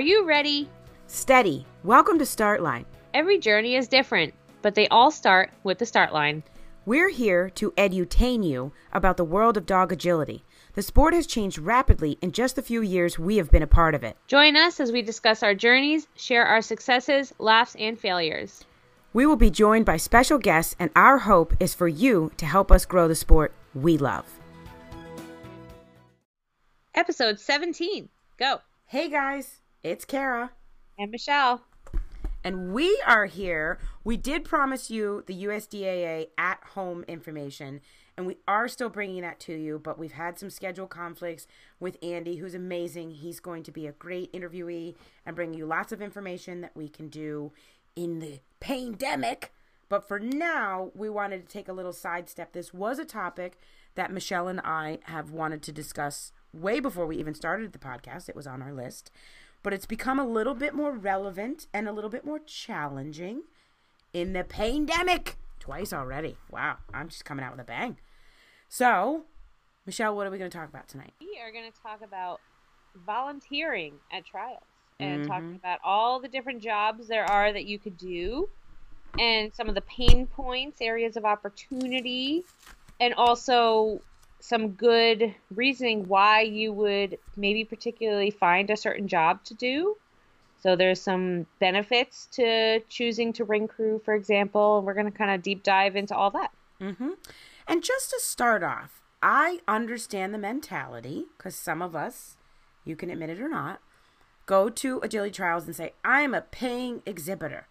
Are you ready? Steady. Welcome to Start Line. Every journey is different, but they all start with the start line. We're here to edutain you about the world of dog agility. The sport has changed rapidly in just the few years we have been a part of it. Join us as we discuss our journeys, share our successes, laughs, and failures. We will be joined by special guests, and our hope is for you to help us grow the sport we love. Episode 17. Go. Hey guys, it's Kara. And Michelle. And we are here. We did promise you the USDAA at home information, and we are still bringing that to you, but we've had some schedule conflicts with Andy, who's amazing. He's going to be a great interviewee and bring you lots of information that we can do in the pandemic. But for now, we wanted to take a little sidestep. This was a topic that Michelle and I have wanted to discuss way before we even started the podcast. It was on our list but it's become a little bit more relevant and a little bit more challenging in the pandemic. Twice already. Wow, I'm just coming out with a bang. So, Michelle, what are we going to talk about tonight? We are going to talk about volunteering at trials and Mm-hmm. talking about all the different jobs there are that you could do and some of the pain points, areas of opportunity, and also some good reasoning why you would maybe particularly find a certain job to do. So there's some benefits to choosing to ring crew, for example, and we're going to kind of deep dive into all that. Mm-hmm. And just to start off, I understand the mentality because some of us, you can admit it or not, go to agility trials and say, I'm a paying exhibitor.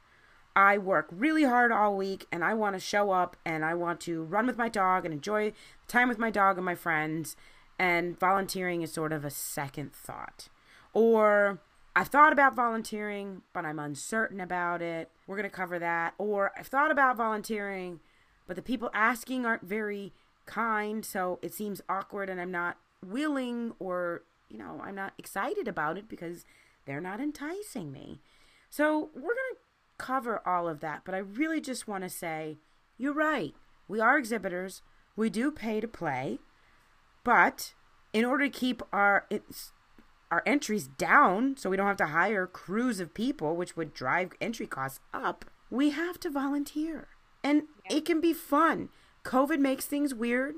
I work really hard all week and I want to show up and I want to run with my dog and enjoy time with my dog and my friends. And volunteering is sort of a second thought. Or I've thought about volunteering, but I'm uncertain about it. We're going to cover that. Or I've thought about volunteering, but the people asking aren't very kind, so it seems awkward and I'm not willing or, you know, I'm not excited about it because they're not enticing me. So we're going to cover all of that, but I really just want to say you're right. We are exhibitors. We do pay to play, but in order to keep our it's our entries down so we don't have to hire crews of people which would drive entry costs up, we have to volunteer. And it can be fun. COVID makes things weird.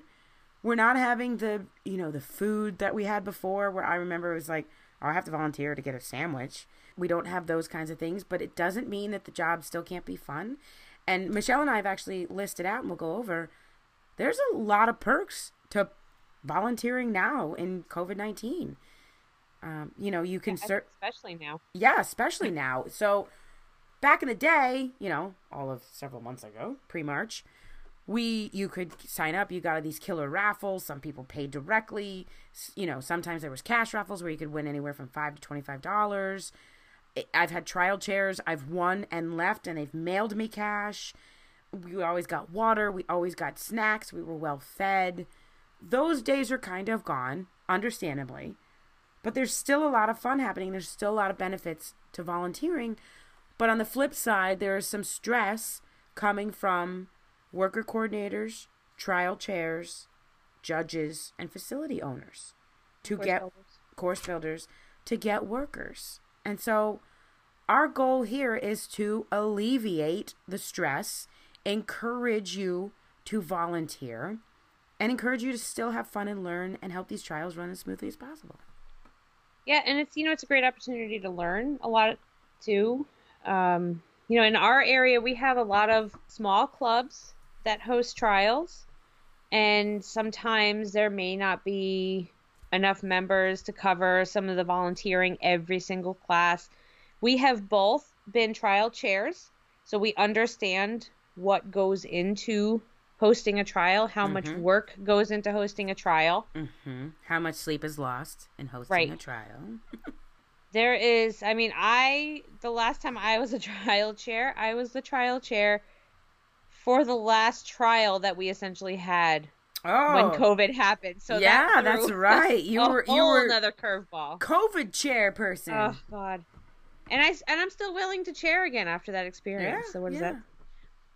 We're not having the, you know, the food that we had before where I remember it was like, oh, I have to volunteer to get a sandwich. We don't have those kinds of things, but it doesn't mean that the job still can't be fun. And Michelle and I have actually listed out and we'll go over there's a lot of perks to volunteering now in COVID 19. Um, you know, you can search, Especially now. yeah, especially now. So back in the day, you know, all of several months ago, pre March, we you could sign up. You got these killer raffles. Some people paid directly. You know, sometimes there was cash raffles where you could win anywhere from five to twenty five dollars. I've had trial chairs. I've won and left, and they've mailed me cash. We always got water. We always got snacks. We were well fed. Those days are kind of gone, understandably. But there's still a lot of fun happening. There's still a lot of benefits to volunteering. But on the flip side, there is some stress coming from worker coordinators, trial chairs, judges, and facility owners to Course get builders. course builders to get workers. And so our goal here is to alleviate the stress, encourage you to volunteer, and encourage you to still have fun and learn and help these trials run as smoothly as possible. Yeah, and it's you know it's a great opportunity to learn a lot too. Um, you know, in our area we have a lot of small clubs that host trials, and sometimes there may not be enough members to cover some of the volunteering every single class. We have both been trial chairs, so we understand what goes into hosting a trial, how much work goes into hosting a trial. hmm How much sleep is lost in hosting Right. a trial? There is, I mean, I, the last time I was a trial chair, I was the trial chair for the last trial that we essentially had Oh, when COVID happened. So yeah, that that's right. You were you were another curveball. COVID chairperson. Oh God, and I and I'm still willing to chair again after that experience. Yeah, so what is yeah. that?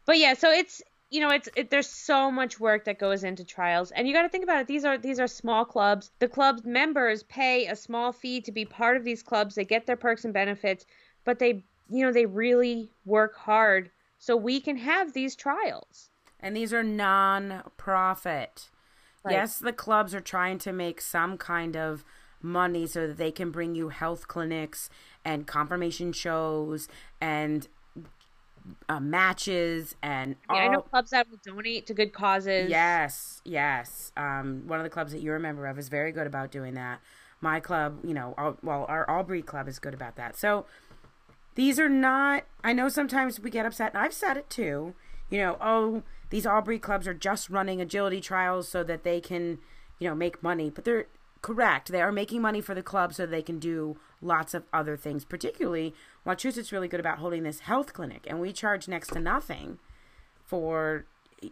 But yeah, so it's you know it's it, there's so much work that goes into trials and you got to think about it these are these are small clubs the club members pay a small fee to be part of these clubs they get their perks and benefits but they you know they really work hard so we can have these trials and these are non-profit right. yes the clubs are trying to make some kind of money so that they can bring you health clinics and conformation shows and uh, matches and yeah, I know clubs that will donate to good causes. Yes, yes. Um, one of the clubs that you're a member of is very good about doing that. My club, you know, well, our all-breed club is good about that. So these are not. I know sometimes we get upset, and I've said it too. You know, oh, these all-breed clubs are just running agility trials so that they can, you know, make money. But they're correct. They are making money for the club so they can do lots of other things. Particularly, Wachusett's really good about holding this health clinic, and we charge next to nothing for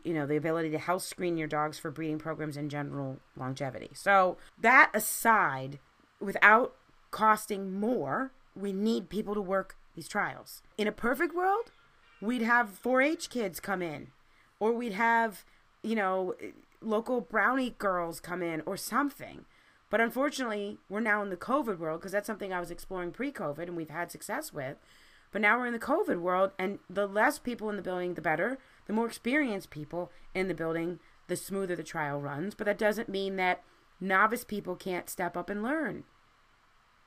you know the ability to health screen your dogs for breeding programs and general longevity. So that aside, without costing more, we need people to work these trials. In a perfect world, we'd have 4-H kids come in, or we'd have you know local brownie girls come in or something but unfortunately, we're now in the COVID world because that's something I was exploring pre COVID and we've had success with. But now we're in the COVID world, and the less people in the building, the better. The more experienced people in the building, the smoother the trial runs. But that doesn't mean that novice people can't step up and learn.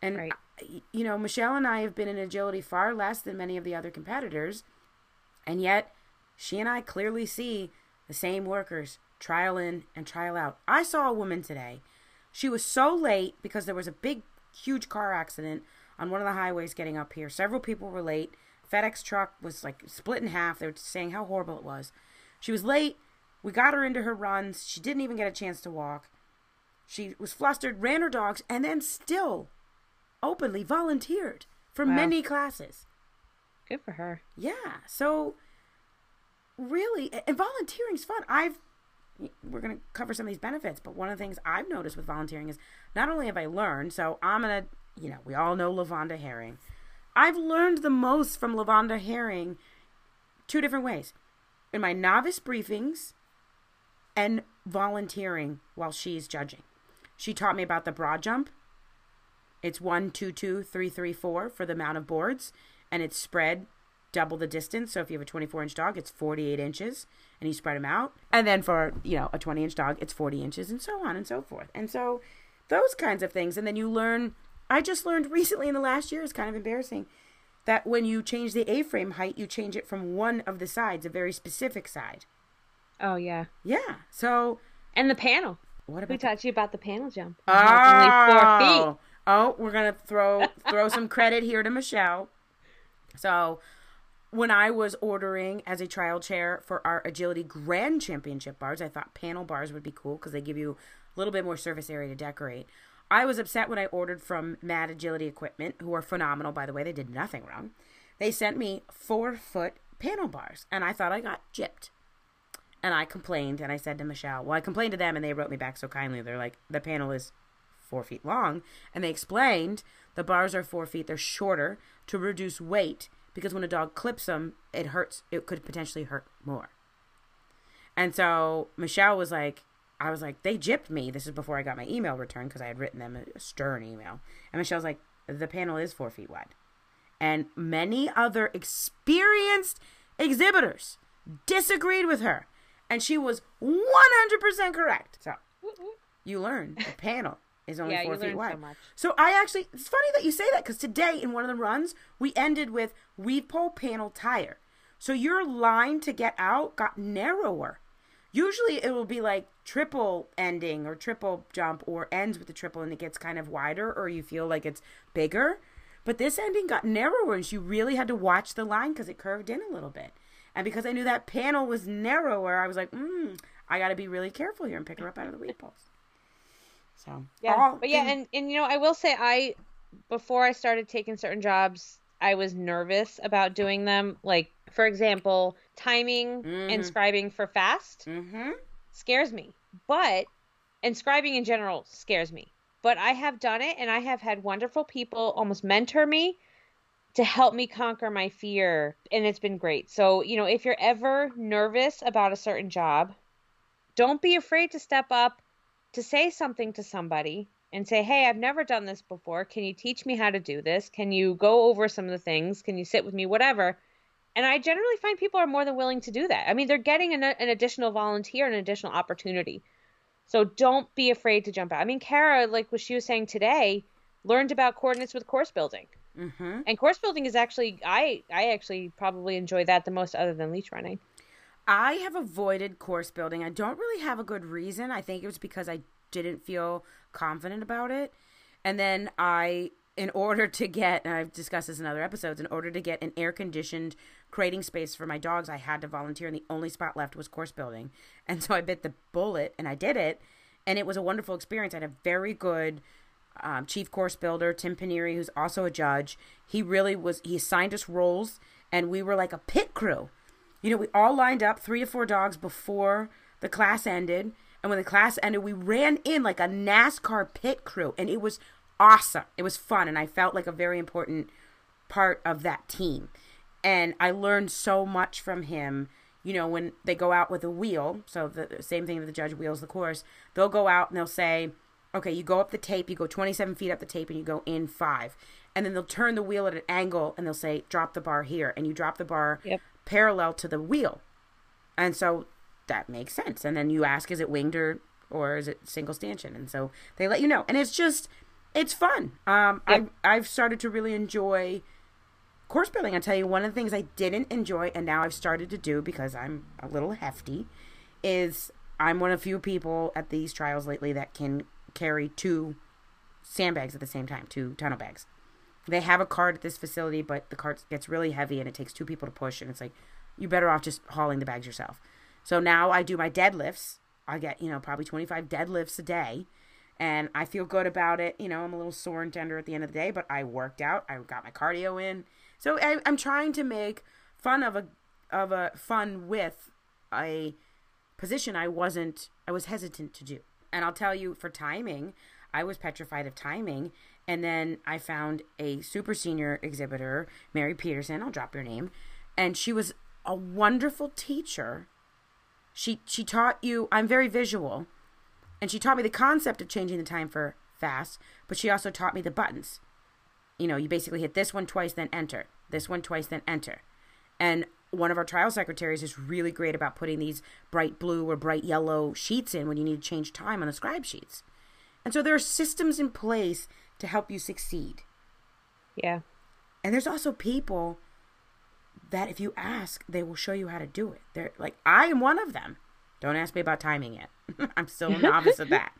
And, right. You know, Michelle and I have been in agility far less than many of the other competitors. And yet, she and I clearly see the same workers trial in and trial out. I saw a woman today she was so late because there was a big, huge car accident on one of the highways getting up here. Several people were late. FedEx truck was like split in half. They were saying how horrible it was. She was late. We got her into her runs. She didn't even get a chance to walk. She was flustered, ran her dogs, and then still openly volunteered for wow. many classes. Good for her. Yeah. So really, and volunteering's fun. I've we're going to cover some of these benefits, but one of the things I've noticed with volunteering is not only have I learned, so I'm going to, you know, we all know Lavonda Herring. I've learned the most from Lavonda Herring two different ways in my novice briefings and volunteering while she's judging. She taught me about the broad jump. It's one, two, two, three, three, four for the amount of boards, and it's spread double the distance. So if you have a 24 inch dog, it's 48 inches and you spread them out. And then for, you know, a 20 inch dog, it's 40 inches and so on and so forth. And so those kinds of things. And then you learn, I just learned recently in the last year, it's kind of embarrassing, that when you change the A frame height, you change it from one of the sides, a very specific side. Oh, yeah. Yeah. So. And the panel. What about we taught you about the panel jump. Oh, only four feet. Oh, we're gonna throw throw some credit here to Michelle. So when I was ordering as a trial chair for our agility grand championship bars, I thought panel bars would be cool because they give you a little bit more surface area to decorate. I was upset when I ordered from Mad Agility Equipment, who are phenomenal, by the way. They did nothing wrong. They sent me four foot panel bars, and I thought I got gypped. And I complained, and I said to Michelle, well, I complained to them, and they wrote me back so kindly. They're like, the panel is four feet long. And they explained the bars are four feet, they're shorter to reduce weight because when a dog clips them, it hurts. It could potentially hurt more. And so Michelle was like, I was like, they gypped me. This is before I got my email returned because I had written them a stern email. And Michelle's like, the panel is four feet wide. And many other experienced exhibitors disagreed with her. And she was 100% correct. So you learn the panel is only yeah, four feet wide. So, so, I actually, it's funny that you say that because today in one of the runs, we ended with weave pole panel tire. So your line to get out got narrower. Usually it will be like triple ending or triple jump or ends with the triple and it gets kind of wider or you feel like it's bigger. But this ending got narrower and you really had to watch the line because it curved in a little bit. And because I knew that panel was narrower, I was like, mm, I got to be really careful here and pick her up out of the weave poles. So yeah, but yeah, and and you know, I will say I before I started taking certain jobs, I was nervous about doing them. Like for example, timing mm-hmm. and scribing for fast mm-hmm. scares me, but and scribing in general scares me. But I have done it, and I have had wonderful people almost mentor me to help me conquer my fear and it's been great. So, you know, if you're ever nervous about a certain job, don't be afraid to step up to say something to somebody and say, "Hey, I've never done this before. Can you teach me how to do this? Can you go over some of the things? Can you sit with me whatever?" And I generally find people are more than willing to do that. I mean, they're getting an, an additional volunteer, an additional opportunity. So don't be afraid to jump out. I mean, Kara, like what she was saying today, learned about coordinates with course building. Mm-hmm. And course building is actually I I actually probably enjoy that the most other than leash running. I have avoided course building. I don't really have a good reason. I think it was because I didn't feel confident about it. And then I in order to get and I've discussed this in other episodes, in order to get an air conditioned crating space for my dogs, I had to volunteer and the only spot left was course building. And so I bit the bullet and I did it and it was a wonderful experience. I had a very good um, chief course builder Tim Paneri, who's also a judge. He really was. He assigned us roles, and we were like a pit crew. You know, we all lined up, three or four dogs before the class ended, and when the class ended, we ran in like a NASCAR pit crew, and it was awesome. It was fun, and I felt like a very important part of that team. And I learned so much from him. You know, when they go out with a wheel, so the same thing that the judge wheels the course, they'll go out and they'll say, Okay, you go up the tape, you go 27 feet up the tape, and you go in five. And then they'll turn the wheel at an angle and they'll say, drop the bar here. And you drop the bar yep. Parallel to the wheel. And so that makes sense. And then you ask, is it winged or, or is it single stanchion? And so they let you know. And it's just, it's fun. Um, yep. I, I've started to really enjoy course building. I'll tell you, one of the things I didn't enjoy, and now I've started to do because I'm a little hefty, is I'm one of few people at these trials lately that can carry two sandbags at the same time, two tunnel bags. They have a cart at this facility, but the cart gets really heavy and it takes two people to push, and it's like you're better off just hauling the bags yourself. So now I do my deadlifts. I get, you know, probably 25 deadlifts a day, and I feel good about it. You know, I'm a little sore and tender at the end of the day, but I worked out. I got my cardio in. So I, I'm trying to make fun of a of a fun with a position I wasn't I was hesitant to do. And I'll tell you, for timing, I was petrified of timing. And then I found a super senior exhibitor, Mary Peterson. I'll drop your name. And she was a wonderful teacher. She she taught you. I'm very visual, and she taught me the concept of changing the time for fast. But she also taught me the buttons. You know, you basically hit this one twice, then enter. This one twice, then enter. And one of our trial secretaries is really great about putting these bright blue or bright yellow sheets in when you need to change time on the scribe sheets. And so there are systems in place to help you succeed. Yeah. And there's also people that if you ask, they will show you how to do it. They're like, I am one of them. Don't ask me about timing yet. I'm still a novice at that.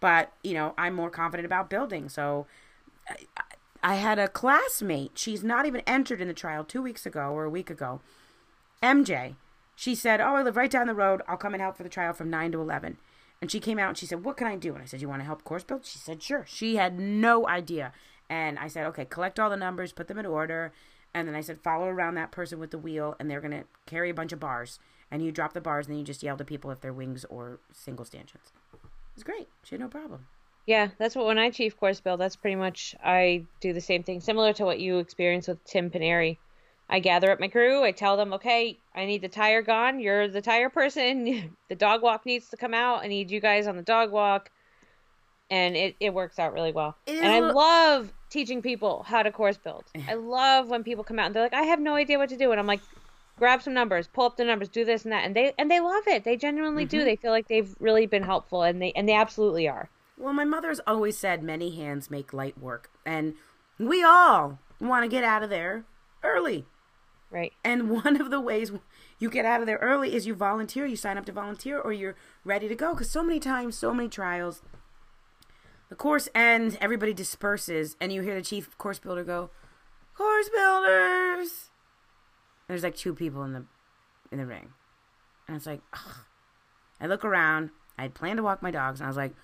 But, you know, I'm more confident about building. So I, I had a classmate. She's not even entered in the trial two weeks ago or a week ago MJ, she said, Oh, I live right down the road. I'll come and help for the trial from 9 to 11. And she came out and she said, What can I do? And I said, You want to help course build? She said, Sure. She had no idea. And I said, Okay, collect all the numbers, put them in order. And then I said, Follow around that person with the wheel, and they're going to carry a bunch of bars. And you drop the bars, and then you just yell to people if they're wings or single stanchions. It's great. She had no problem. Yeah, that's what when I chief course build, that's pretty much I do the same thing, similar to what you experienced with Tim Paneri. I gather up my crew. I tell them, okay, I need the tire gone. You're the tire person. the dog walk needs to come out. I need you guys on the dog walk. And it, it works out really well. And I love teaching people how to course build. I love when people come out and they're like, I have no idea what to do. And I'm like, grab some numbers, pull up the numbers, do this and that. And they and they love it. They genuinely mm-hmm. do. They feel like they've really been helpful and they and they absolutely are. Well, my mother's always said many hands make light work. And we all want to get out of there early. Right. And one of the ways you get out of there early is you volunteer, you sign up to volunteer, or you're ready to go. Because so many times, so many trials, the course ends, everybody disperses, and you hear the chief course builder go, "Course builders." There's like two people in the in the ring, and it's like, ugh. I look around. I had planned to walk my dogs, and I was like,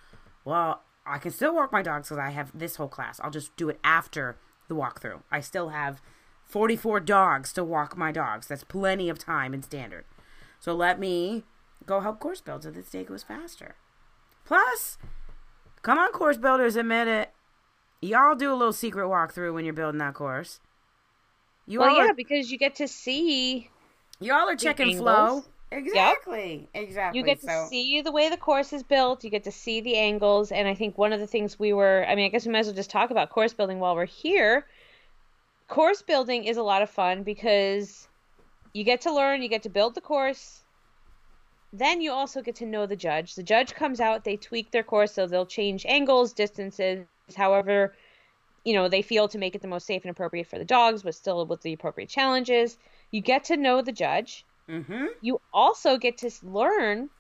"Well, I can still walk my dogs because I have this whole class. I'll just do it after the walkthrough. I still have." 44 dogs to walk my dogs. That's plenty of time in standard. So let me go help course build so this day goes faster. Plus, come on, course builders, admit it. Y'all do a little secret walkthrough when you're building that course. You well, all yeah, are, because you get to see y'all are checking flow. Exactly. Exactly. you get to so, see the way the course is built you get to see the angles and i think one of the things we were i mean i guess we might as well just talk about course building while we're here course building is a lot of fun because you get to learn you get to build the course. Then you also get to know the judge. The judge comes out they tweak their course so they'll change angles distances however you know they feel to make it the most safe and appropriate for the dogs but still with the appropriate challenges. You get to know the judge. Hmm you also get to learn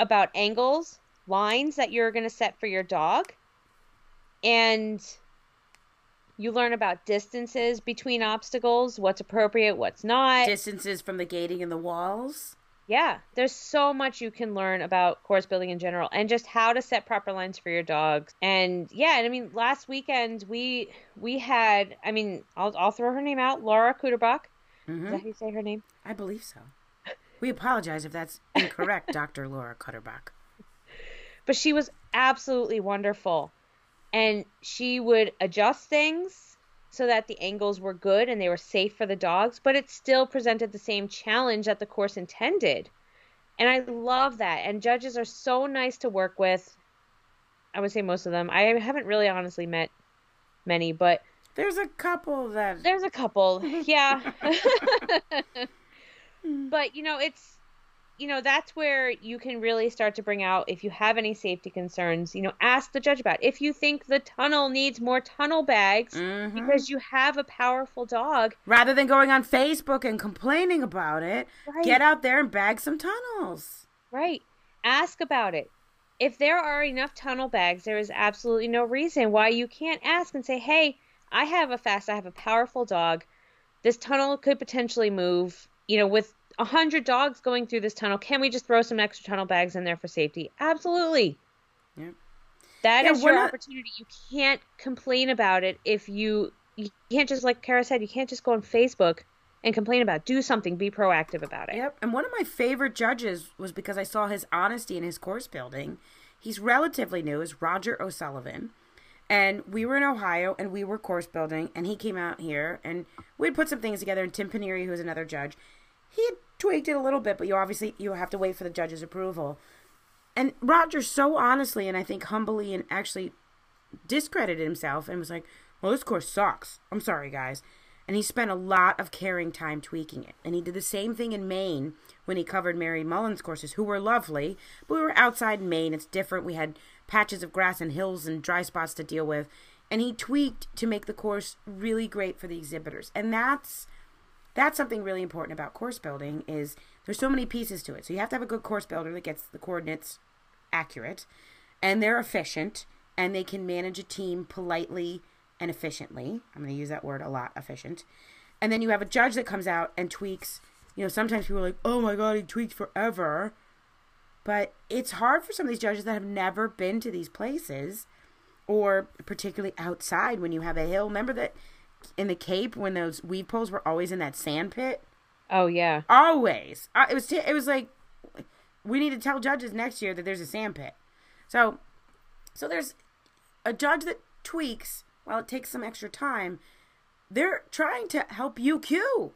about angles, lines that you're going to set for your dog, and you learn about distances between obstacles, what's appropriate, what's not. distances from the gating and the walls. yeah, there's so much you can learn about course building in general and just how to set proper lines for your dogs. And yeah, and I mean last weekend we we had I mean, I'll I'll throw her name out, Laura Kuderbach. Is hmm that how you say her name? I believe so. We apologize if that's incorrect, Dr. Laura Cutterbach. but she was absolutely wonderful and she would adjust things so that the angles were good and they were safe for the dogs but it still presented the same challenge that the course intended. And i love that. And judges are so nice to work with. I would say most of them. I haven't really honestly met many but There's a couple that. there's a couple. Yeah. But you know it's you know that's where you can really start to bring out if you have any safety concerns you know ask the judge about it. if you think the tunnel needs more tunnel bags Mhm. because you have a powerful dog Rather than going on Facebook and complaining about it, Right. get out there and bag some tunnels. right ask about it if there are enough tunnel bags there is absolutely no reason why you can't ask and say hey i have a fast i have a powerful dog this tunnel could potentially move you know with a hundred dogs going through this tunnel can we just throw some extra tunnel bags in there for safety absolutely Yep. That Yeah, is your not- opportunity you can't complain about it if you you can't just like kara said you can't just go on facebook and complain about it. do something be proactive about it Yep. And one of my favorite judges was because I saw his honesty in his course building. He's relatively new, is Roger O'Sullivan. And we were in Ohio and we were course building and he came out here and we'd put some things together and Tim Paneri, who was another judge, he had tweaked it a little bit, but you obviously you have to wait for the judge's approval. And Roger so honestly and I think humbly and actually discredited himself and was like, Well, this course sucks. I'm sorry guys. And he spent a lot of caring time tweaking it. And he did the same thing in Maine when he covered Mary Mullins' courses, who were lovely, but we were outside Maine. It's different. We had patches of grass and hills and dry spots to deal with. And he tweaked to make the course really great for the exhibitors. And that's that's something really important about course building is there's so many pieces to it. So you have to have a good course builder that gets the coordinates accurate and they're efficient and they can manage a team politely and efficiently. I'm going to use that word a lot, efficient. And then you have a judge that comes out and tweaks. You know, sometimes people are like, "Oh my god, he tweaked forever." But it's hard for some of these judges that have never been to these places or particularly outside when you have a hill. Remember that in the Cape when those weave poles were always in that sand pit? oh yeah Always. Uh, it was. T- it was like we need to tell judges next year that there's a sand pit. So, so there's a judge that tweaks while it takes some extra time. They're trying to help you cue.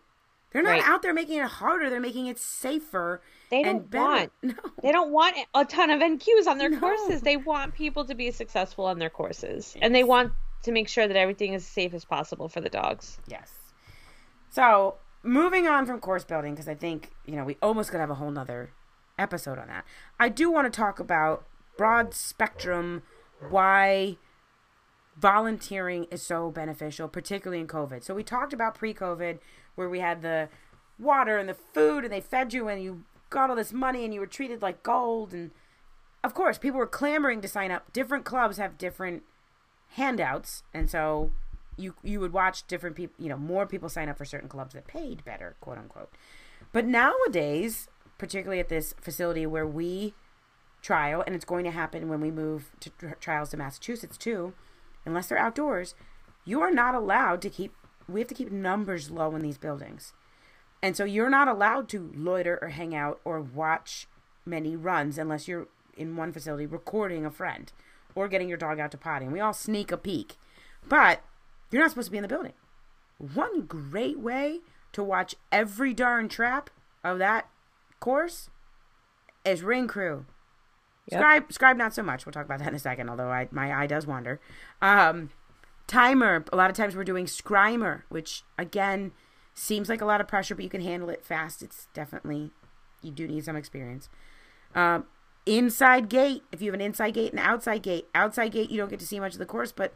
They're not Right. out there making it harder. They're making it safer They don't better. want- No. they don't want a ton of nqs on their No. courses they want people to be successful on their courses and they want to make sure that everything is safe as possible for the dogs Yes. So moving on from course building, because I think you know we almost could have a whole nother episode on that. I do want to talk about broad spectrum why volunteering is so beneficial, particularly in COVID. So we talked about pre-COVID, where we had the water and the food, and they fed you, and you got all this money, and you were treated like gold, and of course, people were clamoring to sign up. Different clubs have different handouts, and so you you would watch different people, you know, more people sign up for certain clubs that paid better, quote unquote. But nowadays, particularly at this facility where we trial, and it's going to happen when we move to tr- trials to Massachusetts too, unless they're outdoors, you are not allowed to keep. We have to keep numbers low in these buildings, and so you're not allowed to loiter or hang out or watch many runs unless you're in one facility recording a friend or getting your dog out to potty. And we all sneak a peek, but you're not supposed to be in the building. one great way to watch every darn trap of that course is ring crew. Yep. Scribe, scribe, not so much. We'll talk about that in a second. Although I, my eye does wander. Um, timer. A lot of times we're doing scrimer, which again seems like a lot of pressure, but you can handle it fast. It's definitely you do need some experience. Um, inside gate. If you have an inside gate and outside gate, outside gate you don't get to see much of the course, but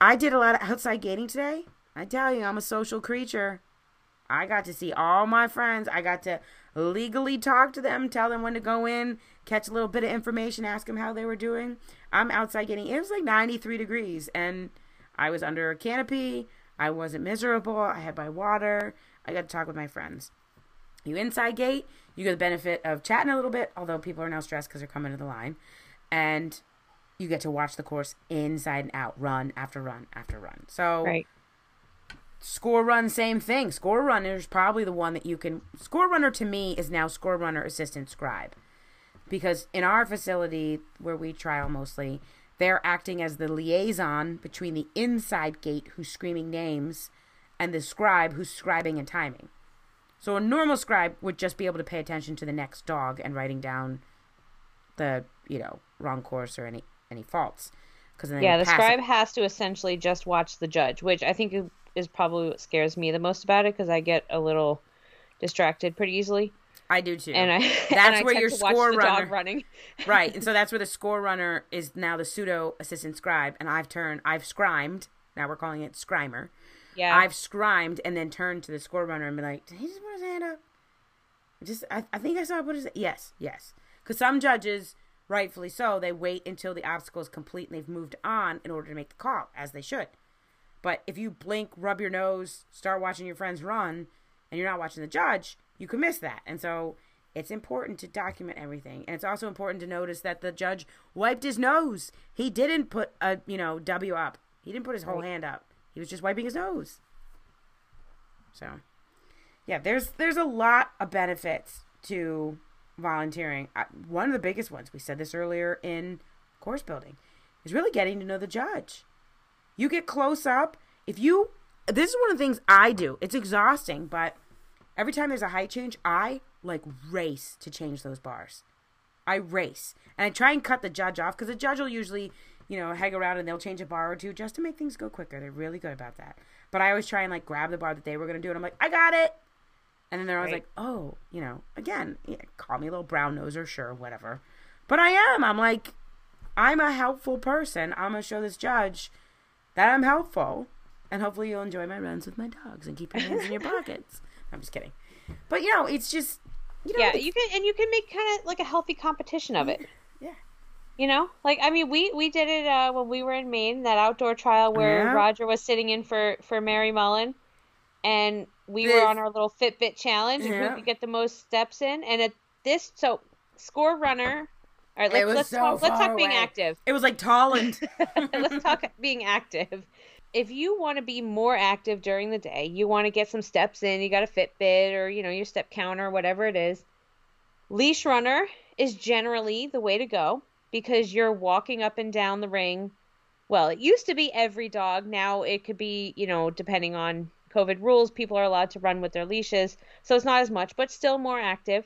I did a lot of outside gating today. I tell you, I'm a social creature. I got to see all my friends. I got to legally talk to them, tell them when to go in, catch a little bit of information, ask them how they were doing. I'm outside getting it was like 93 degrees and I was under a canopy. I wasn't miserable. I had my water. I got to talk with my friends. You inside gate, you get the benefit of chatting a little bit, although people are now stressed because they're coming to the line. And you get to watch the course inside and out, run after run after run. So right. Score run, same thing. Score runner is probably the one that you can. Score runner to me is now score runner assistant scribe, because in our facility where we trial mostly, they're acting as the liaison between the inside gate who's screaming names, and the scribe who's scribing and timing. So a normal scribe would just be able to pay attention to the next dog and writing down the you know wrong course or any any faults. Because yeah, the scribe it. has to essentially just watch the judge, which I think is probably what scares me the most about it because I get a little distracted pretty easily. I do too. And I that's and I where your score runner running. right. And so that's where the score runner is now the pseudo assistant scribe and I've turned I've scrimed. Now we're calling it scrimer. Yeah. I've scrimed and then turned to the score runner and been like, Did he just put his hand up? Just I, I think I saw put his yes, yes. Because some judges, rightfully so, they wait until the obstacle is complete and they've moved on in order to make the call, as they should. But if you blink, rub your nose, start watching your friends run, and you're not watching the judge, you can miss that. And so it's important to document everything. And it's also important to notice that the judge wiped his nose. He didn't put a, you know, W up. He didn't put his whole hand up. He was just wiping his nose. So, yeah, there's there's a lot of benefits to volunteering. One of the biggest ones, we said this earlier in course building, is really getting to know the judge. You get close up. If you, this is one of the things I do. It's exhausting, but every time there's a height change, I like race to change those bars. I race and I try and cut the judge off because the judge will usually, you know, hang around and they'll change a bar or two just to make things go quicker. They're really good about that. But I always try and like grab the bar that they were going to do and I'm like, I got it. And then they're always right. like, oh, you know, again, yeah, call me a little brown noser, sure, whatever. But I am. I'm like, I'm a helpful person. I'm going to show this judge that I'm helpful, and hopefully you'll enjoy my runs with my dogs and keep your hands in your pockets. I'm just kidding, but you know, it's just you know, yeah, you can and you can make kind of like a healthy competition of it. Yeah. You know, like I mean, we we did it uh, when we were in Maine, that outdoor trial where yeah. Roger was sitting in for for Mary Mullen, and we this, were on our little Fitbit challenge yeah. who could get the most steps in. And at this, so score runner all right, let's, let's so talk. Let's talk being active. It was like Tolland. let's talk being active. If you want to be more active during the day, you want to get some steps in. You got a Fitbit or you know your step counter, whatever it is. Leash runner is generally the way to go because you're walking up and down the ring. Well, it used to be every dog. Now it could be, you know, depending on COVID rules, people are allowed to run with their leashes, so it's not as much, but still more active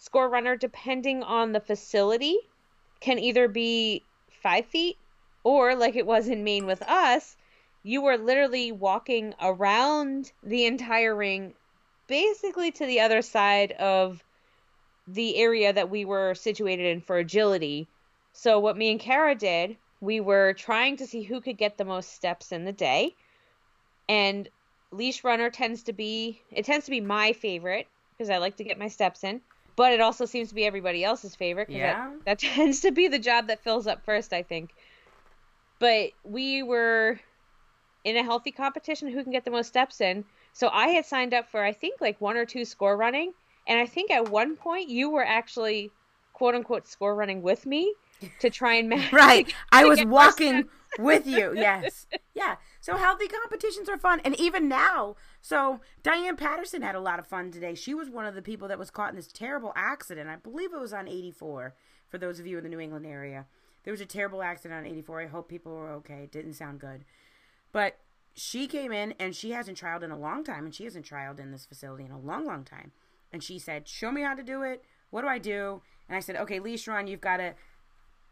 score runner, depending on the facility, can either be five feet or, like it was in Maine with us, you were literally walking around the entire ring, basically to the other side of the area that we were situated in for agility. So, what me and Kara did, we were trying to see who could get the most steps in the day. And leash runner tends to be, it tends to be my favorite because I like to get my steps in but it also seems to be everybody else's favorite because yeah. that, that tends to be the job that fills up first, I think. But we were in a healthy competition who can get the most steps in. So I had signed up for I think like one or two score running, and I think at one point you were actually quote unquote score running with me to try and match. right, to, I was walking with you. Yes, yeah. So healthy competitions are fun, and even now. So Diane Patterson had a lot of fun today. She was one of the people that was caught in this terrible accident. I believe it was on 84. For those of you in the New England area, there was a terrible accident on 84. I hope people were okay. It didn't sound good, but she came in and she hasn't trialed in a long time, and she hasn't trialed in this facility in a long, long time. And she said, "Show me how to do it. What do I do?" And I said, "Okay, leash run. You've got to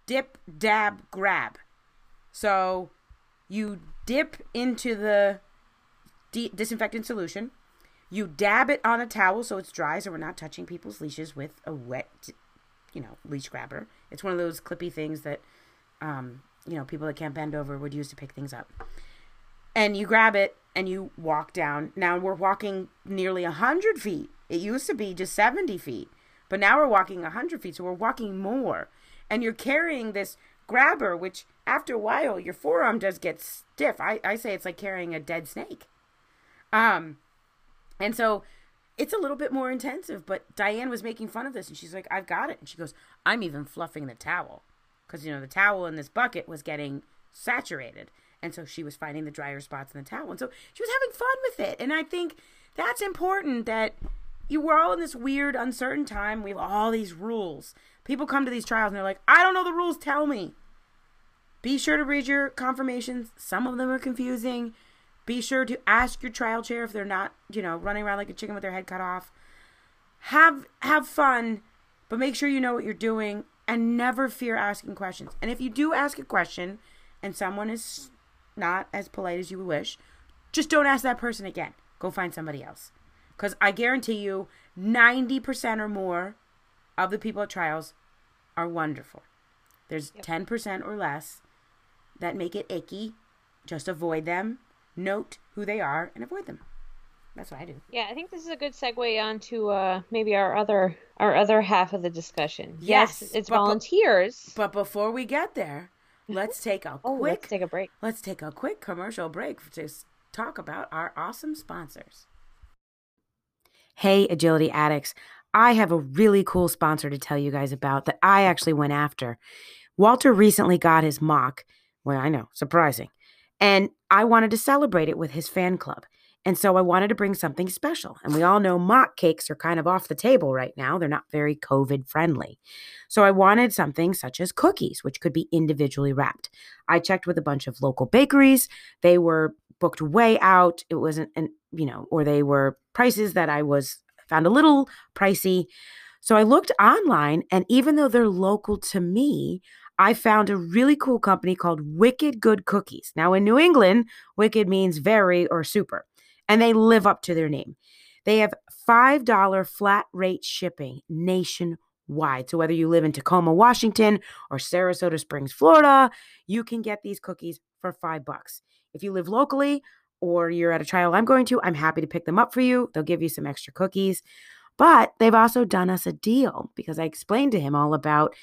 dip, dab, grab. So you dip into the de- disinfectant solution. You dab it on a towel so it's dry, so we're not touching people's leashes with a wet, you know, leash grabber. It's one of those clippy things that, um, you know, people that can't bend over would use to pick things up. And you grab it and you walk down. Now we're walking nearly 100 feet. It used to be just 70 feet, but now we're walking 100 feet, so we're walking more. And you're carrying this grabber, which after a while, your forearm does get stiff. I, I say it's like carrying a dead snake. Um, and so it's a little bit more intensive, but Diane was making fun of this and she's like, I've got it. And she goes, I'm even fluffing the towel because, you know, the towel in this bucket was getting saturated. And so she was finding the drier spots in the towel. And so she was having fun with it. And I think that's important that you we're all in this weird, uncertain time. We have all these rules. People come to these trials and they're like, I don't know the rules, tell me. Be sure to read your confirmations. Some of them are confusing. Be sure to ask your trial chair if they're not, you know, running around like a chicken with their head cut off. Have have fun, but make sure you know what you're doing and never fear asking questions. And if you do ask a question and someone is not as polite as you wish, just don't ask that person again. Go find somebody else. Cuz I guarantee you 90% or more of the people at trials are wonderful. There's yep. 10% or less that make it icky. Just avoid them note who they are, and avoid them. That's what I do. Yeah, I think this is a good segue on to uh, maybe our other our other half of the discussion. Yes, yes it's but, volunteers. But before we get there, let's take a oh, quick let's take a break. Let's take a quick commercial break to talk about our awesome sponsors. Hey, agility addicts. I have a really cool sponsor to tell you guys about that I actually went after. Walter recently got his MACH. Well, I know, surprising. And I wanted to celebrate it with his fan club. And so I wanted to bring something special. And we all know MACH cakes are kind of off the table right now. They're not very COVID friendly. So I wanted something such as cookies, which could be individually wrapped. I checked with a bunch of local bakeries. They were booked way out. It wasn't, an, you know, or they were prices that I was found a little pricey. So I looked online, and even though they're local to me, I found a really cool company called Wicked Good Cookies. Now, in New England, wicked means very or super, and they live up to their name. They have $5 flat rate shipping nationwide. So, whether you live in Tacoma, Washington, or Sarasota Springs, Florida, you can get these cookies for five bucks. If you live locally or you're at a trial I'm going to, I'm happy to pick them up for you. They'll give you some extra cookies. But they've also done us a deal because I explained to him all about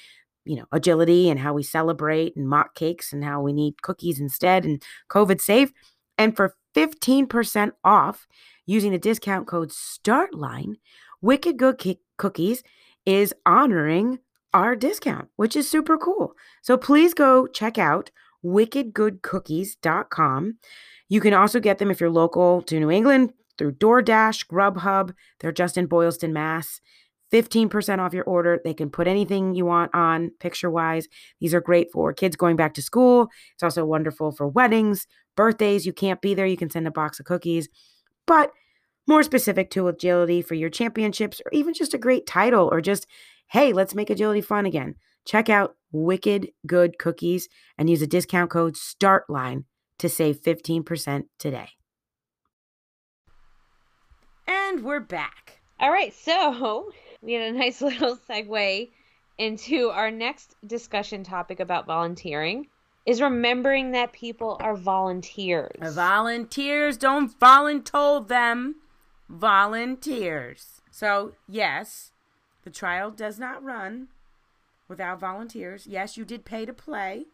you know, agility and how we celebrate and MACH cakes and how we need cookies instead and COVID safe. And for 15% off using the discount code STARTLINE, Wicked Good Cookies is honoring our discount, which is super cool. So please go check out wickedgoodcookies.com. You can also get them if you're local to New England through DoorDash, Grubhub. They're just in Boylston, Mass. 15% off your order. They can put anything you want on picture wise. These are great for kids going back to school. It's also wonderful for weddings, birthdays. You can't be there, you can send a box of cookies. But more specific to agility for your championships or even just a great title or just, hey, let's make agility fun again. Check out Wicked Good Cookies and use a discount code STARTLINE to save 15% today. And we're back. All right, so we had a nice little segue into our next discussion topic about volunteering is remembering that people are volunteers. Volunteers don't voluntold them. Volunteers. So, yes, the trial does not run without volunteers. Yes, you did pay to play,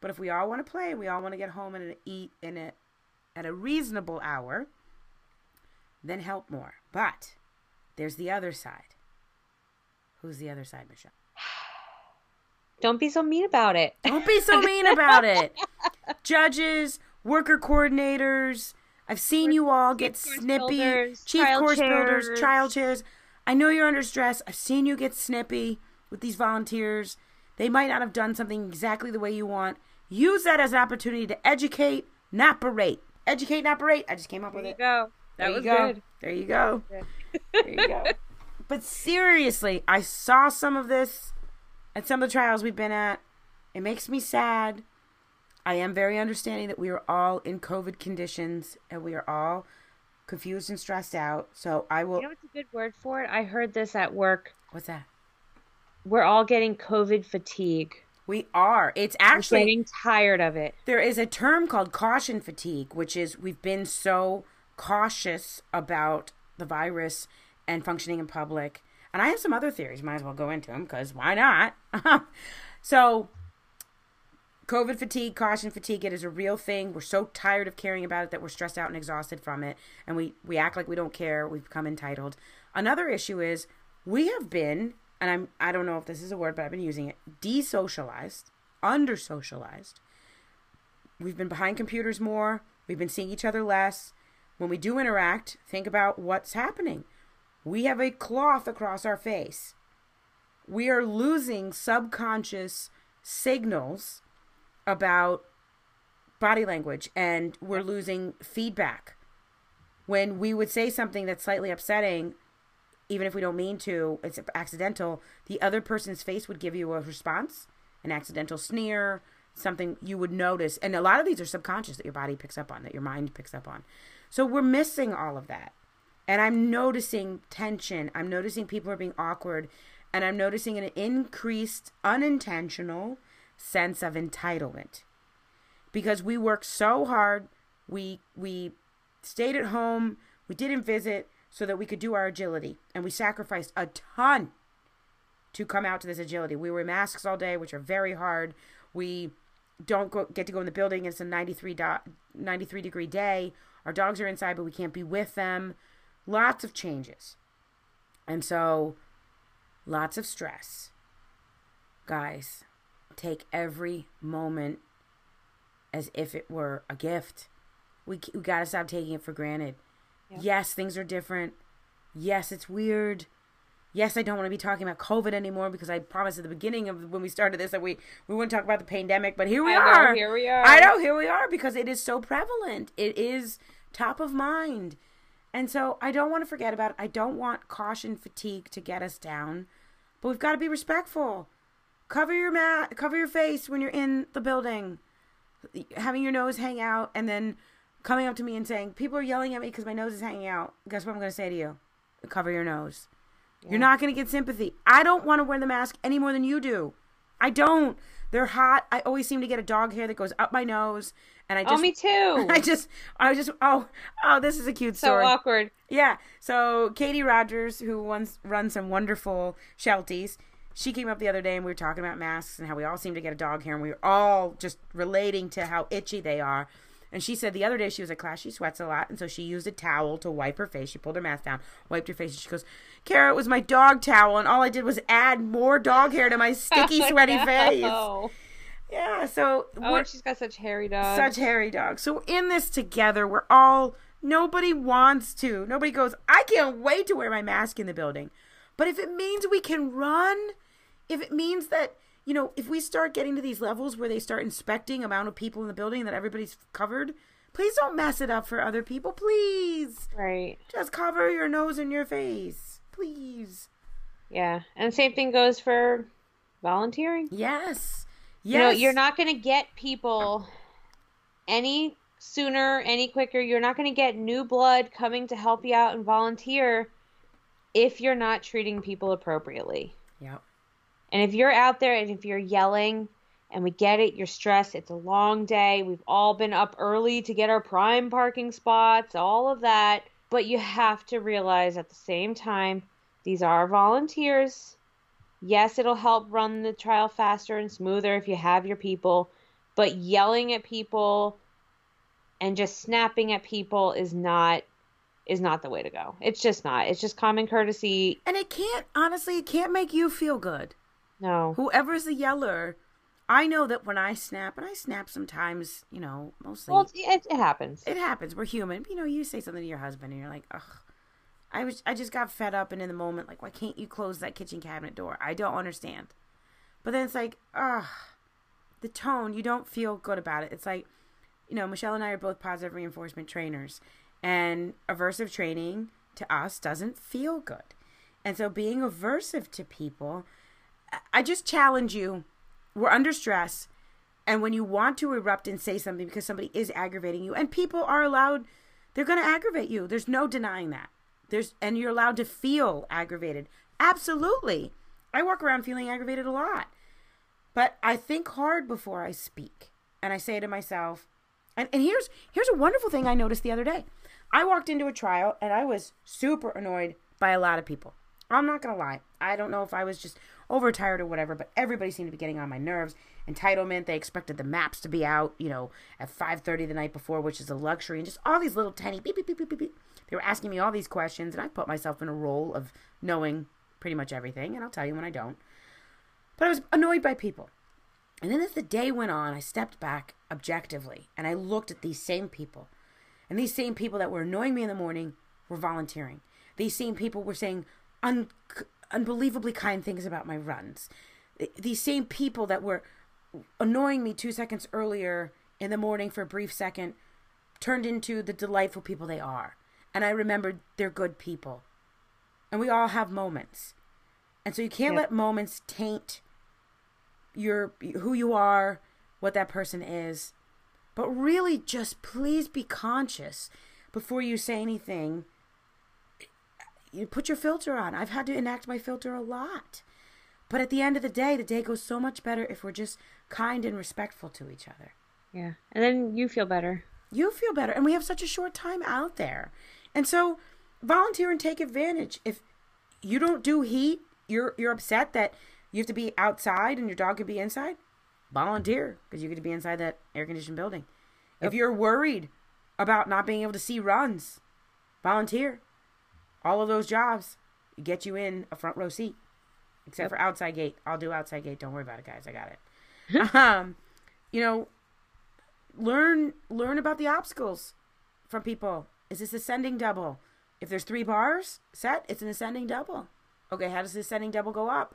but if we all want to play, we all want to get home and eat in it at a reasonable hour, then help more. But there's the other side. Who's the other side, Michelle? Don't be so mean about it. Don't be so mean about it. Judges, worker coordinators, I've seen you all get snippy. Builders, chief course chairs. builders, trial chairs. I know you're under stress. I've seen you get snippy with these volunteers. They might not have done something exactly the way you want. Use that as an opportunity to educate, not berate. Educate and berate. I just came up with it. There with you it. go. That there was go. good. There you go. There you go. but seriously, I saw some of this at some of the trials we've been at. It makes me sad. I am very understanding that we are all in COVID conditions and we are all confused and stressed out. So I will. You know what's a good word for it? I heard this at work. What's that? We're all getting COVID fatigue. We are. It's We're actually getting tired of it. there is a term called caution fatigue, which is we've been so cautious about the virus and functioning in public. And I have some other theories. Might as well go into them because why not? so, COVID fatigue, caution fatigue, it is a real thing. We're so tired of caring about it that we're stressed out and exhausted from it. And we, we act like we don't care. We've become entitled. Another issue is we have been, and I'm, I don't know if this is a word, but I've been using it, desocialized, under socialized. We've been behind computers more. We've been seeing each other less. When we do interact, think about what's happening. We have a cloth across our face. We are losing subconscious signals about body language and we're losing feedback. When we would say something that's slightly upsetting, even if we don't mean to, it's accidental, the other person's face would give you a response, an accidental sneer, something you would notice. And a lot of these are subconscious that your body picks up on, that your mind picks up on. So we're missing all of that. And I'm noticing tension. I'm noticing people are being awkward. And I'm noticing an increased, unintentional sense of entitlement. Because we worked so hard, we we stayed at home, we didn't visit so that we could do our agility. And we sacrificed a ton to come out to this agility. We wear masks all day, which are very hard. We don't go, get to go in the building. It's a 93, do, 93 degree day. Our dogs are inside, but we can't be with them. Lots of changes. And so, lots of stress. Guys, take every moment as if it were a gift. We, we got to stop taking it for granted. Yep. Yes, things are different. Yes, it's weird. Yes, I don't want to be talking about COVID anymore because I promised at the beginning of when we started this that we, we wouldn't talk about the pandemic, but here we I know, are. here we are. I know, here we are because it is so prevalent. It is top of mind. And so I don't want to forget about it. I don't want caution fatigue to get us down. But we've got to be respectful. Cover your mat, cover your face when you're in the building. Having your nose hang out and then coming up to me and saying, "People are yelling at me because my nose is hanging out." Guess what I'm going to say to you? Cover your nose. You're not going to get sympathy. I don't want to wear the mask any more than you do. I don't. They're hot. I always seem to get a dog hair that goes up my nose, and I oh, just oh, me too. I just, I just, oh, oh, this is a cute so story. So awkward. Yeah. So Katie Rogers, who once runs some wonderful shelties, she came up the other day and we were talking about masks and how we all seem to get a dog hair and we were all just relating to how itchy they are. And she said the other day she was at class, she sweats a lot, and so she used a towel to wipe her face. She pulled her mask down, wiped her face, and she goes, Kara, it was my dog towel, and all I did was add more dog hair to my sticky, sweaty face. Yeah, so oh she's got such hairy dogs. such hairy dogs. So we're in this together. We're all nobody wants to. Nobody goes, I can't wait to wear my mask in the building. But if it means we can run, if it means that, you know, if we start getting to these levels where they start inspecting amount of people in the building that everybody's covered, please don't mess it up for other people. Please. Right. Just cover your nose and your face. Please. Yeah. And the same thing goes for volunteering. Yes. Yes. You know, you're not going to get people any sooner, any quicker. You're not going to get new blood coming to help you out and volunteer if you're not treating people appropriately. Yep. And if you're out there and if you're yelling, and we get it, you're stressed, it's a long day, we've all been up early to get our prime parking spots, all of that. But you have to realize at the same time, these are volunteers. Yes, it'll help run the trial faster and smoother if you have your people, but yelling at people and just snapping at people is not is not the way to go. It's just not. It's just common courtesy. And it can't, honestly, it can't make you feel good. No. whoever's the yeller, I know that when I snap, and I snap sometimes, you know, mostly Well, it, it happens. it happens. We're human. You know, you say something to your husband, and you're like, ugh. I was, I just got fed up, and in the moment, like, why can't you close that kitchen cabinet door? I don't understand. But then it's like, ugh, the tone. You don't feel good about it. It's like you know, Michelle and I are both positive reinforcement trainers, and aversive training to us doesn't feel good. And so being aversive to people, I just challenge you. We're under stress. And when you want to erupt and say something because somebody is aggravating you, and people are allowed, they're going to aggravate you. There's no denying that. There's and you're allowed to feel aggravated. Absolutely. I walk around feeling aggravated a lot. But I think hard before I speak. And I say to myself, and, and here's here's a wonderful thing I noticed the other day. I walked into a trial and I was super annoyed by a lot of people. I'm not gonna lie. I don't know if I was just overtired or whatever, but everybody seemed to be getting on my nerves. Entitlement, they expected the maps to be out, you know, at 5:30 the night before, which is a luxury, and just all these little tiny beep beep beep beep beep. beep. They were asking me all these questions, and I put myself in a role of knowing pretty much everything, and I'll tell you when I don't. But I was annoyed by people. And then as the day went on, I stepped back objectively and I looked at these same people. And these same people that were annoying me in the morning were volunteering. These same people were saying un- unbelievably kind things about my runs. These same people that were annoying me two seconds earlier in the morning for a brief second turned into the delightful people they are. And I remembered they're good people. And we all have moments. And so you can't let moments taint your who you are, what that person is. But really just please be conscious before you say anything. You put your filter on. I've had to enact my filter a lot. But at the end of the day, the day goes so much better if we're just kind and respectful to each other. Yeah. And then you feel better. You feel better. And we have such a short time out there. And so volunteer and take advantage. If you don't do heat, you're you're upset that you have to be outside and your dog could be inside, volunteer because you get to be inside that air conditioned building. Yep. If you're worried about not being able to see runs, volunteer. All of those jobs get you in a front row seat, except yep. for outside gate. I'll do outside gate. Don't worry about it, guys. I got it. um, you know, learn learn about the obstacles from people. Is this ascending double? If there's three bars set, it's an ascending double. Okay, how does the ascending double go up?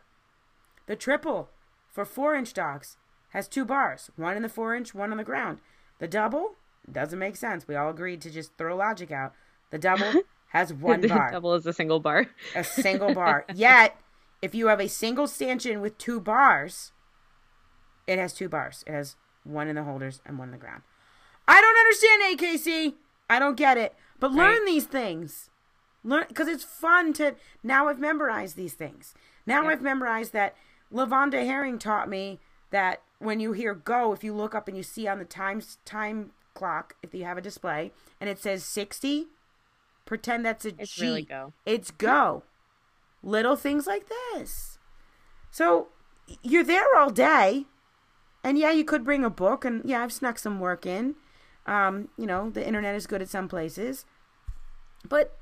The triple for four inch dogs has two bars, one in the four inch, one on the ground. The double doesn't make sense. We all agreed to just throw logic out. The double has one bar. double is a single bar. a single bar. Yet, if you have a single stanchion with two bars, it has two bars. It has one in the holders and one in the ground. I don't understand AKC. I don't get it. But learn right. these things. Learn because it's fun to now I've memorized these things. Now I've memorized that Lavonda Herring taught me that when you hear go, if you look up and you see on the times time clock, if you have a display and it says sixty, pretend that's a it's G. Really go. It's go. Little things like this. So you're there all day, and yeah, you could bring a book, and yeah, I've snuck some work in. Um, you know, the internet is good at some places, but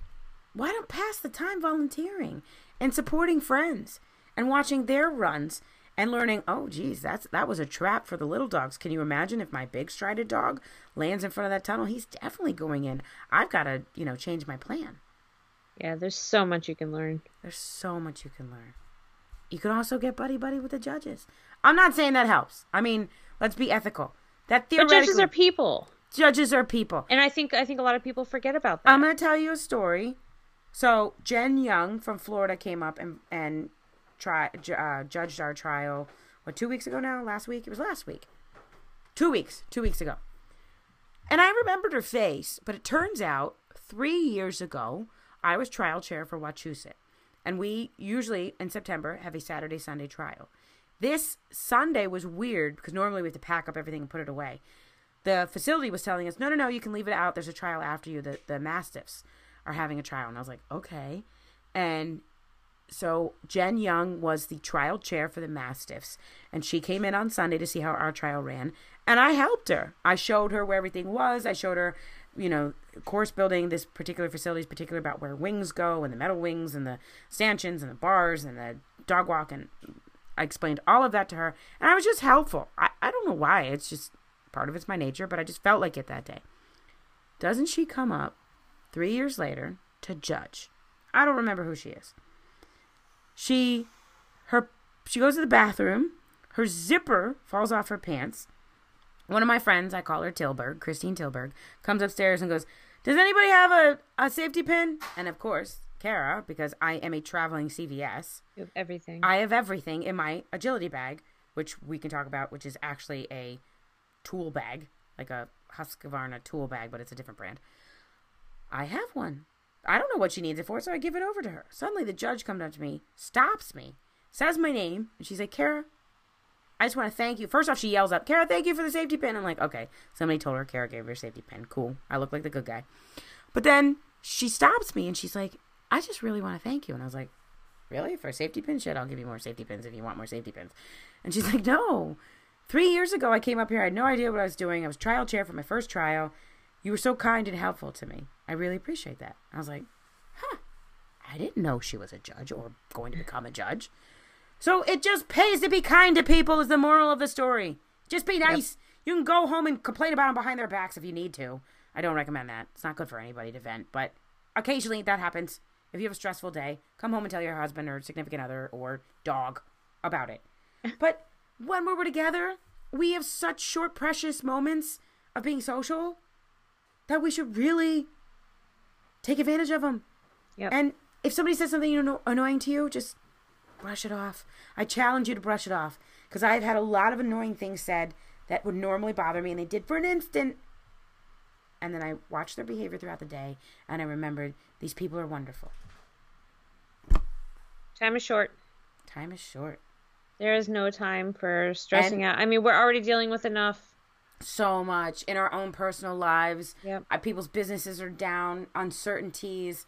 why don't pass the time volunteering and supporting friends and watching their runs and learning, oh geez, that's that was a trap for the little dogs. Can you imagine if my big strided dog lands in front of that tunnel? He's definitely going in. I've got to, you know, change my plan. Yeah, there's so much you can learn. There's so much you can learn. You can also get buddy buddy with the judges. I'm not saying that helps. I mean, let's be ethical. That theoretically, but judges are people. Judges are people, and I think I think a lot of people forget about that. I'm going to tell you a story so Jen Young from Florida came up and and try uh, judged our trial. What two weeks ago now? Last week? It was last week. Two weeks. Two weeks ago. And I remembered her face, but it turns out three years ago I was trial chair for Wachusett, and we usually in September have a Saturday Sunday trial. This Sunday was weird because normally we have to pack up everything and put it away. The facility was telling us, no, no, no, you can leave it out. There's a trial after you, the, the Mastiffs are having a trial. And I was like, okay. And so Jen Young was the trial chair for the Mastiffs, and she came in on Sunday to see how our trial ran. And I helped her. I showed her where everything was. I showed her, you know, course building. This particular facility is particular about where wings go, and the metal wings, and the stanchions, and the bars, and the dog walk. And I explained all of that to her, and I was just helpful. I, I don't know why. It's just part of it's my nature, but I just felt like it that day. Doesn't she come up three years later to judge. I don't remember who she is. She her she goes to the bathroom, her zipper falls off her pants. one of my friends, I call her Tilburg, Christine Tilburg, comes upstairs and goes, Does anybody have a, a safety pin? And of course, Kara, because I am a traveling CVS, You have everything. I have everything in my agility bag, which we can talk about, which is actually a tool bag, like a Husqvarna tool bag, but it's a different brand. I have one. I don't know what she needs it for, so I give it over to her. Suddenly, the judge comes up to me, stops me, says my name, and she's like, Kara, I just want to thank you. First off, she yells up, Kara, thank you for the safety pin. I'm like, okay. Somebody told her Kara gave her a safety pin. Cool. I look like the good guy. But then she stops me and she's like, I just really want to thank you. And I was like, really? For a safety pin? Shit, I'll give you more safety pins if you want more safety pins. And she's like, no. Three years ago, I came up here. I had no idea what I was doing. I was trial chair for my first trial. You were so kind and helpful to me. I really appreciate that. I was like, huh. I didn't know she was a judge or going to become a judge. So it just pays to be kind to people, is the moral of the story. Just be nice. You can go home and complain about them behind their backs if you need to. I don't recommend that. It's not good for anybody to vent, but occasionally that happens. If you have a stressful day, come home and tell your husband or significant other or dog about it. but when we're together, we have such short, precious moments of being social that we should really take advantage of them. Yep. And if somebody says something you know, annoying to you, just brush it off. I challenge you to brush it off because I've had a lot of annoying things said that would normally bother me, and they did for an instant. And then I watched their behavior throughout the day, and I remembered these people are wonderful. Time is short. Time is short. There is no time for stressing out. I mean, we're already dealing with enough. So much in our own personal lives. Yep. People's businesses are down, uncertainties.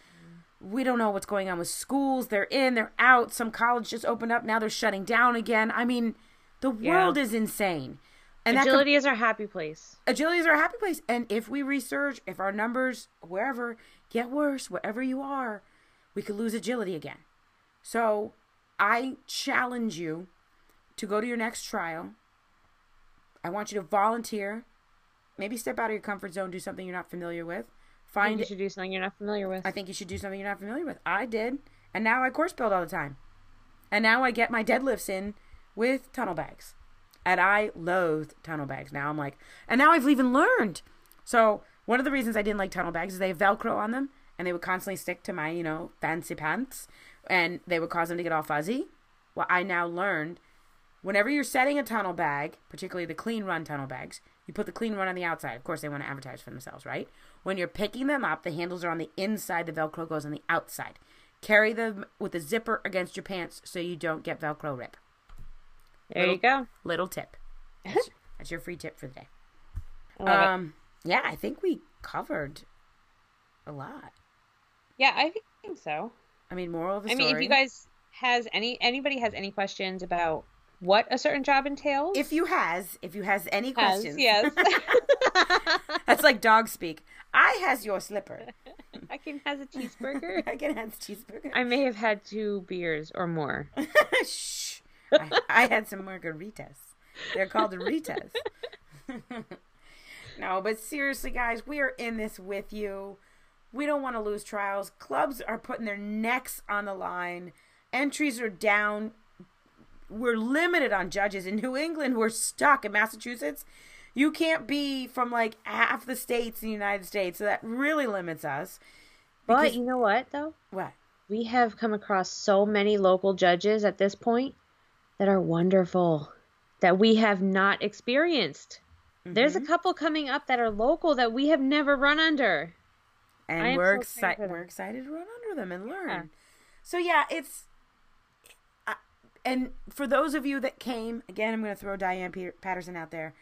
We don't know what's going on with schools. They're in, they're out. Some college just opened up. Now they're shutting down again. I mean, the Yeah. world is insane. And that could- Agility is our happy place. agility is our happy place. And if we resurge, if our numbers wherever get worse, wherever you are, we could lose agility again. So I challenge you to go to your next trial. I want you to volunteer. Maybe step out of your comfort zone, do something you're not familiar with. I think Find you should do something you're not familiar with. I think you should do something you're not familiar with. I did. And now I course build all the time. And now I get my deadlifts in with tunnel bags. And I loathed tunnel bags. Now I'm like, and now I've even learned. So one of the reasons I didn't like tunnel bags is they have Velcro on them and they would constantly stick to my, you know, fancy pants and they would cause them to get all fuzzy. Well, I now learned whenever you're setting a tunnel bag, particularly the clean run tunnel bags, you put the clean run on the outside. Of course, they want to advertise for themselves, right? When you're picking them up, the handles are on the inside, the Velcro goes on the outside. Carry them with a zipper against your pants so you don't get Velcro rip. there you go. Little tip. That's, that's your free tip for the day. It. Um, yeah, I think we covered a lot. Yeah, I think so. I mean, moral of the I story. I mean, if you guys has any anybody has any questions about what a certain job entails, if you has, if you has any has, questions, yes, that's like dog speak. I has your slipper. I can has a cheeseburger. I can has a cheeseburger. I may have had two beers or more. Shh. I, I had some margaritas. They're called Ritas. no, but seriously, guys, we are in this with you. We don't want to lose trials. Clubs are putting their necks on the line. Entries are down. We're limited on judges. In New England, we're stuck. In Massachusetts, you can't be from like half the states in the United States. So that really limits us. But you know what though? What? We have come across so many local judges at this point that are wonderful that we have not experienced. There's a mm-hmm. couple coming up that are local that we have never run under. And we're so excited excited. for them. We're excited to run under them and learn. Yeah. So yeah, it's. And for those of you that came, again, I'm going to throw Diane Patterson out there.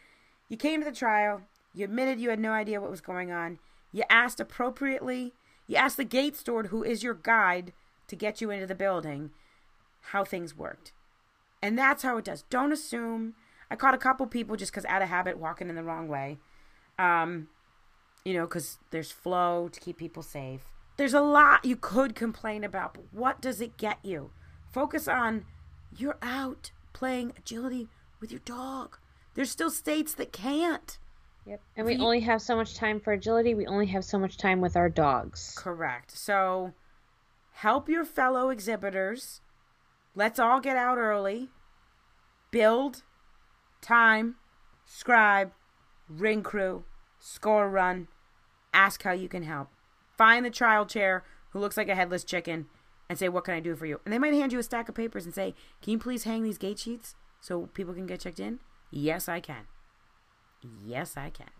You came to the trial. You admitted you had no idea what was going on. You asked appropriately. You asked the gate steward, who is your guide to get you into the building, how things worked. And that's how it does. Don't assume. I caught a couple people just because out of habit walking in the wrong way. Um, you know, because there's flow to keep people safe. There's a lot you could complain about, but what does it get you? Focus on you're out playing agility with your dog. There's still states that can't. Yep. And we We- only have so much time for agility. We only have so much time with our dogs. Correct. So help your fellow exhibitors. Let's all get out early. Build, time, scribe, ring crew, score run, ask how you can help. Find the trial chair who looks like a headless chicken and say, What can I do for you? And they might hand you a stack of papers and say, Can you please hang these gate sheets so people can get checked in? Yes, I can. Yes, I can.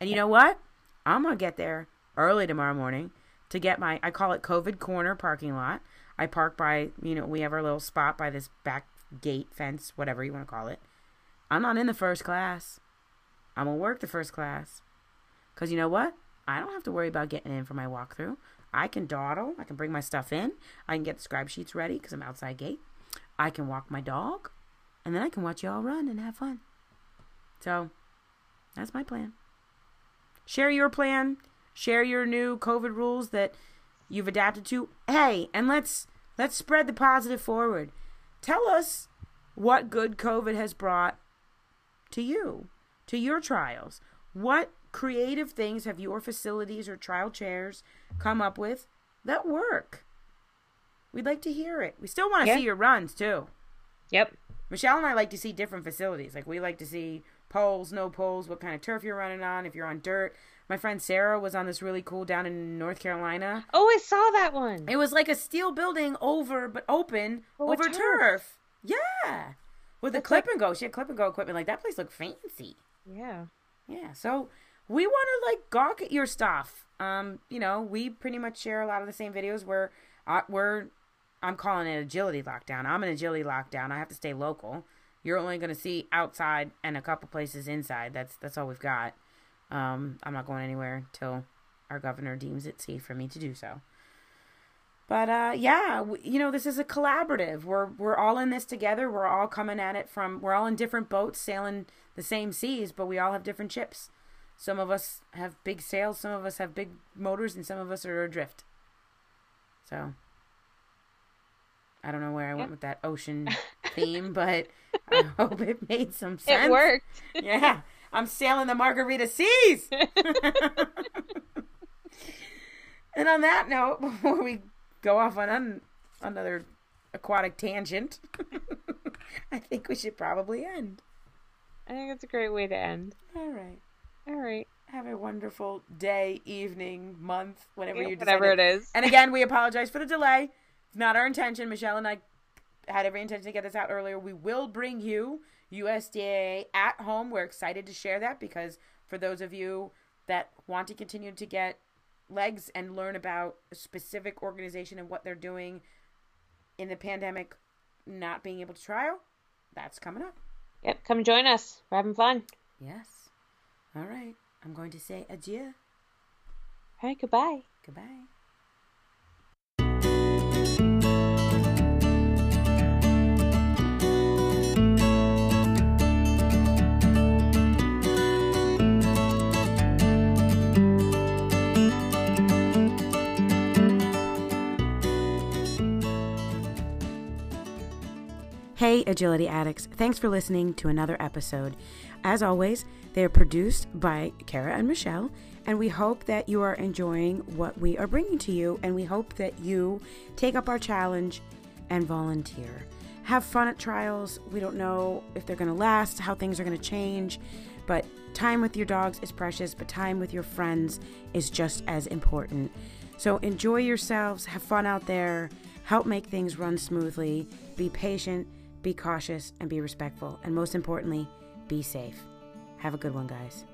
And you know what? I'm going to get there early tomorrow morning to get my, I call it COVID corner parking lot. I park by, you know, we have our little spot by this back gate fence, whatever you want to call it. I'm not in the first class. I'm going to work the first class. Because you know what? I don't have to worry about getting in for my walkthrough. I can dawdle. I can bring my stuff in. I can get the scribe sheets ready because I'm outside gate. I can walk my dog. And then I can watch y'all run and have fun. So, that's my plan. Share your plan. Share your new COVID rules that you've adapted to. Hey, and let's let's spread the positive forward. Tell us what good COVID has brought to you, to your trials. What creative things have your facilities or trial chairs come up with that work? We'd like to hear it. We still want to yeah. see your runs too. Yep. Michelle and I like to see different facilities. Like we like to see poles, no poles, what kind of turf you're running on, if you're on dirt. My friend Sarah was on this really cool down in North Carolina. Oh, I saw that one. It was like a steel building over but open oh, over turf. turf. Yeah. With That's the clip like... and go. She had clip and go equipment. Like that place looked fancy. Yeah. Yeah. So we want to like gawk at your stuff. Um, you know, we pretty much share a lot of the same videos where uh, we're I'm calling it agility lockdown. I'm an agility lockdown. I have to stay local. You're only going to see outside and a couple places inside. That's that's all we've got. Um, I'm not going anywhere until our governor deems it safe for me to do so. But uh, yeah, you know, this is a collaborative. We're we're all in this together. We're all coming at it from. We're all in different boats, sailing the same seas, but we all have different ships. Some of us have big sails, some of us have big motors, and some of us are adrift. So I don't know where I went with that ocean theme, but I hope it made some sense. It worked. yeah. I'm sailing the margarita seas. and on that note, before we go off on un- another aquatic tangent, I think we should probably end. I think that's a great way to end. All right. All right. Have a wonderful day, evening, month, whatever yeah, you decide. Whatever it is. And again, we apologize for the delay. It's not our intention. Michelle and I had every intention to get this out earlier. We will bring you USDAA at home. We're excited to share that because for those of you that want to continue to get legs and learn about a specific organization and what they're doing in the pandemic, not being able to trial, that's coming up. Yep, come join us. We're having fun. Yes. All right. I'm going to say adieu. All right, goodbye. Goodbye. Hey, Agility Addicts. Thanks for listening to another episode. As always, they are produced by Kara and Michelle, and we hope that you are enjoying what we are bringing to you, and we hope that you take up our challenge and volunteer. Have fun at trials. We don't know if they're going to last, how things are going to change, but time with your dogs is precious, but time with your friends is just as important. So enjoy yourselves, have fun out there, help make things run smoothly, be patient be cautious and be respectful. And most importantly, be safe. Have a good one, guys.